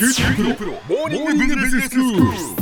九州大学モーニングビジネススクール。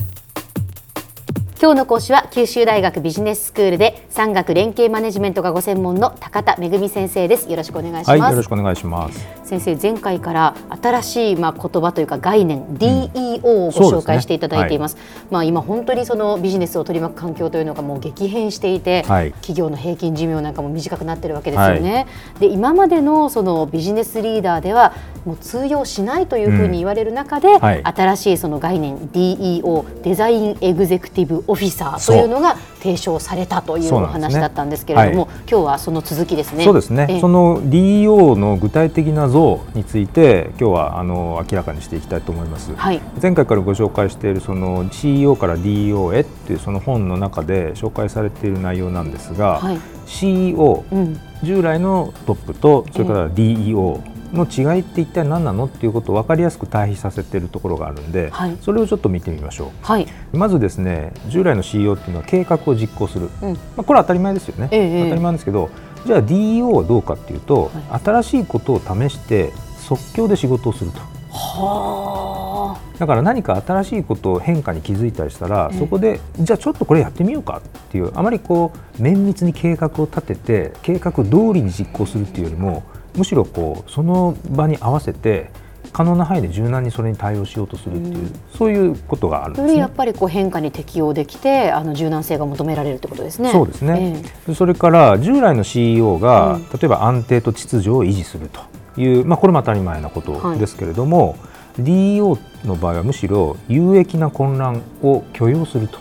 今日の講師は九州大学ビジネススクールで産学連携マネジメントがご専門の高田恵先生です。よろしくお願いします、はい、よろしくお願いします。先生前回から新しいまあ言葉というか概念、うん、DEO をご紹介していただいています、ねはい、まあ今本当にそのビジネスを取り巻く環境というのがもう激変していて、はい、企業の平均寿命なんかも短くなってるわけですよね、で今までのそのビジネスリーダーではもう通用しないというふうに言われる中で、うん、新しいその概念 DEO デザインエグゼクティブオフィサーというのが提唱されたというお話だったんですけれども、ねはい、今日はその続きですね。そうですね。その DEO の具体的な像について今日はあの明らかにしていきたいと思います。はい、前回からご紹介しているその CEO から DEO へっていうその本の中で紹介されている内容なんですが、はい、CEO、うん、従来のトップとそれから DEO、の違いって一体何なのっていうことを分かりやすく対比させているところがあるんで、はい、それをちょっと見てみましょう、はい、まずですね従来の CEO っていうのは計画を実行する、うん、まあ、これは当たり前ですよね、ええ、当たり前ですけどじゃあ DEO はどうかっていうと、はい、新しいことを試して即興で仕事をすると。はだから何か新しいことを変化に気づいたりしたら、そこでじゃあちょっとこれやってみようかっていうあまりこう綿密に計画を立てて計画通りに実行するっていうよりもむしろこうその場に合わせて可能な範囲で柔軟にそれに対応しようとするっていう、うん、そういうことがあるんです、ね、やっぱりこう変化に適応できてあの柔軟性が求められるってことですね。そうですね、えー、それから従来の CEO が、うん、例えば安定と秩序を維持するという、まあ、これも当たり前なことですけれども、はい、DEO の場合はむしろ有益な混乱を許容すると。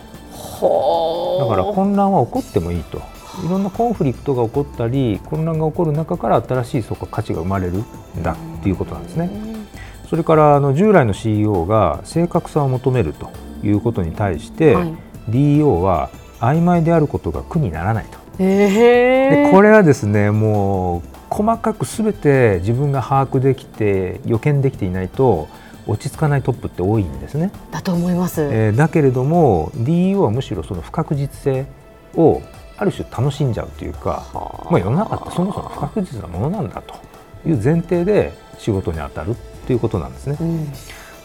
だから混乱は起こってもいいと。いろんなコンフリクトが起こったり混乱が起こる中から新しいそこ価値が生まれるんだっていうことなんですね。それからあの従来の CEO が正確さを求めるということに対して、はい、DEO は曖昧であることが苦にならないと。でこれはですねもう細かくすべて自分が把握できて予見できていないと落ち着かないトップって多いんですね。だと思います。えー、だけれども DEO はむしろその不確実性をある種楽しんじゃうというか、まあ、世の中ってそもそも不確実なものなんだという前提で仕事に当たるということなんですね。うん、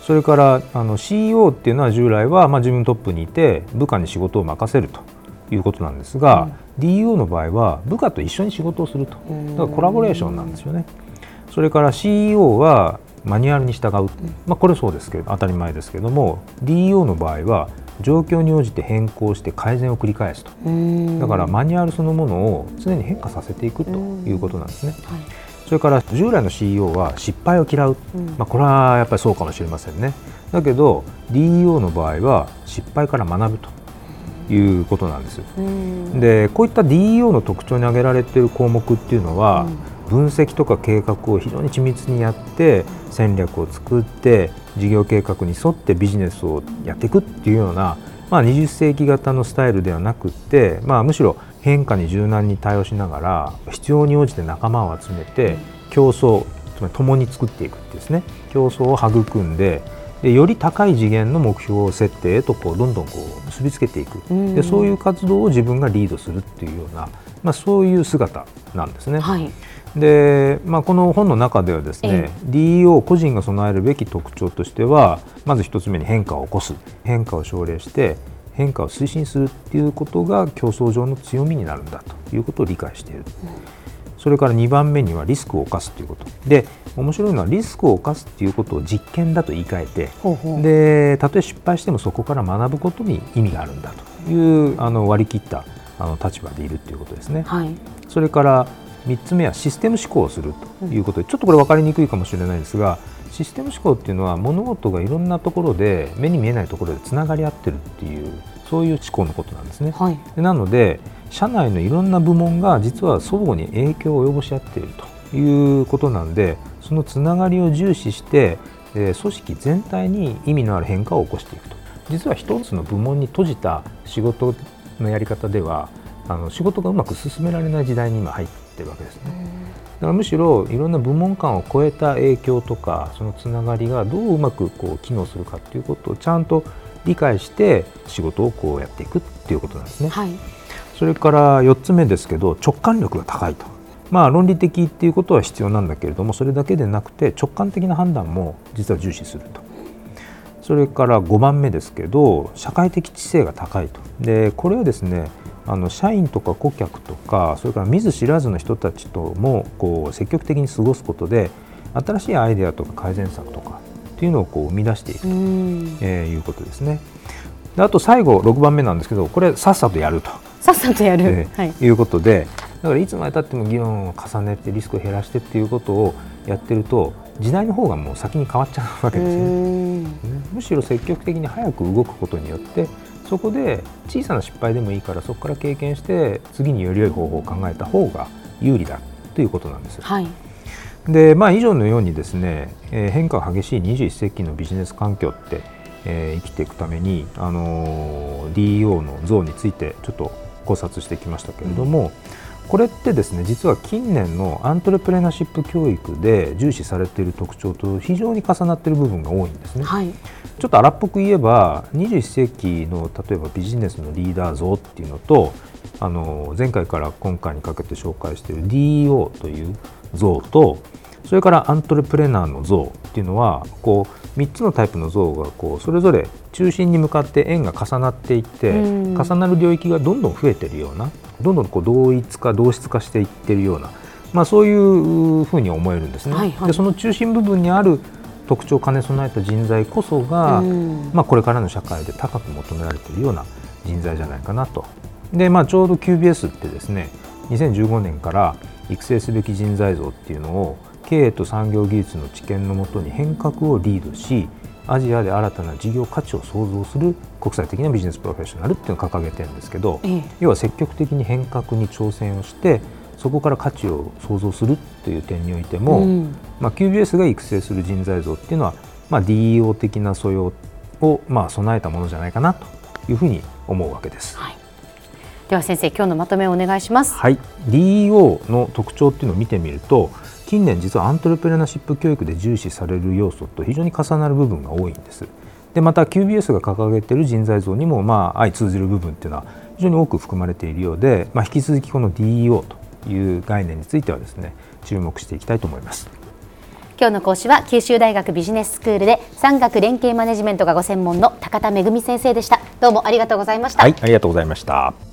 それからあの CEO っていうのは従来はまあ自分トップにいて部下に仕事を任せるということなんですが、うん、DEO の場合は部下と一緒に仕事をすると。だからコラボレーションなんですよね。それから CEO はマニュアルに従う、まあ、これそうですけど当たり前ですけども DEO の場合は状況に応じて変更して改善を繰り返すと。だからマニュアルそのものを常に変化させていくということなんですね。はい、それから従来の CEO は失敗を嫌う、まあ、これはやっぱりそうかもしれませんね。だけど DEO の場合は失敗から学ぶということなんです。でこういった DEO の特徴に挙げられている項目っていうのは、分析とか計画を非常に緻密にやって戦略を作って事業計画に沿ってビジネスをやっていくっていうような、まあ、20世紀型のスタイルではなくって、まあ、むしろ変化に柔軟に対応しながら必要に応じて仲間を集めて競争つまり共に作っていくですね。競争を育んででより高い次元の目標設定へとこうどんどんこう結びつけていく。でそういう活動を自分がリードするっていうような、まあ、そういう姿なんですね。はい。でまあ、この本の中ではですね、DEO 個人が備えるべき特徴としてはまず1つ目に変化を起こす。変化を奨励して変化を推進するっていうことが競争上の強みになるんだということを理解している、うん、それから2番目にはリスクを冒すということ。で面白いのはリスクを冒すっていうことを実験だと言い換えてほうほう。でたとえ失敗してもそこから学ぶことに意味があるんだというあの割り切ったあの立場でいるということですね。はい、それから3つ目はシステム思考をするということで、ちょっとこれ分かりにくいかもしれないですがシステム思考っていうのは物事がいろんなところで目に見えないところでつながり合ってるっていうそういう思考のことなんですね。はい、なので社内のいろんな部門が実は相互に影響を及ぼし合っているということなんでそのつながりを重視して、え組織全体に意味のある変化を起こしていくと実は一つの部門に閉じた仕事のやり方ではあの仕事がうまく進められない時代に今入ってってるわけですね。だからむしろいろんな部門間を超えた影響とかそのつながりがどううまくこう機能するかっていうことをちゃんと理解して仕事をこうやっていくっていうことなんですね。はい、それから4つ目ですけど直感力が高いと。まあ論理的っていうことは必要なんだけれどもそれだけでなくて直感的な判断も実は重視すると。それから5番目ですけど社会的知性が高いとでこれはですねあの社員とか顧客とかそれから見ず知らずの人たちともこう積極的に過ごすことで新しいアイデアとか改善策とかっていうのをこう生み出していくと、えー、いうことですね。であと最後6番目なんですけどこれさっさとやると。さっさとやる、えー、はい、いうことでだからいつまでたっても議論を重ねてリスクを減らしてっていうことをやってると時代の方がもう先に変わっちゃうわけですよね。むしろ積極的に早く動くことによってそこで小さな失敗でもいいからそこから経験して次により良い方法を考えた方が有利だということなんです。はい。でまあ、以上のようにですね、えー、変化が激しい21世紀のビジネス環境って、えー、生きていくために、あのー、DEO の像についてちょっと考察してきましたけれども、うん、これってですね実は近年のアントレプレナシップ教育で重視されている特徴と非常に重なっている部分が多いんですね。はい、ちょっと荒っぽく言えば21世紀の例えばビジネスのリーダー像っていうのとあの前回から今回にかけて紹介している DEO という像とそれからアントレプレナーの像っていうのはこう3つのタイプの像がこうそれぞれ中心に向かって円が重なっていって、重なる領域がどんどん増えているようなどんどんこう同一化同質化していっているような、まあ、そういうふうに思えるんですね。はいはい、でその中心部分にある特徴を兼ね備えた人材こそが、まあ、これからの社会で高く求められているような人材じゃないかなと。でまあ、ちょうど QBS ってですね2015年から育成すべき人材像っていうのを経営と産業技術の知見のもとに変革をリードしアジアで新たな事業価値を創造する国際的なビジネスプロフェッショナルっていうのを掲げてるんですけど、ええ、要は積極的に変革に挑戦をしてそこから価値を創造するという点においても、うん、まあ、QBS が育成する人材像っていうのは、まあ、DEO 的な素養をまあ備えたものじゃないかなというふうに思うわけです。はい。では先生今日のまとめをお願いします。はい。DEO の特徴っていうのを見てみると近年実はアントレプレナシップ教育で重視される要素と非常に重なる部分が多いんです。でまた QBS が掲げている人材像にもまあ相通じる部分っていうのは非常に多く含まれているようで、まあ、引き続きこの DEO という概念についてはですね注目していきたいと思います。今日の講師は九州大学ビジネススクールで産学連携マネジメントがご専門の高田恵先生でした。どうもありがとうございました。はいありがとうございました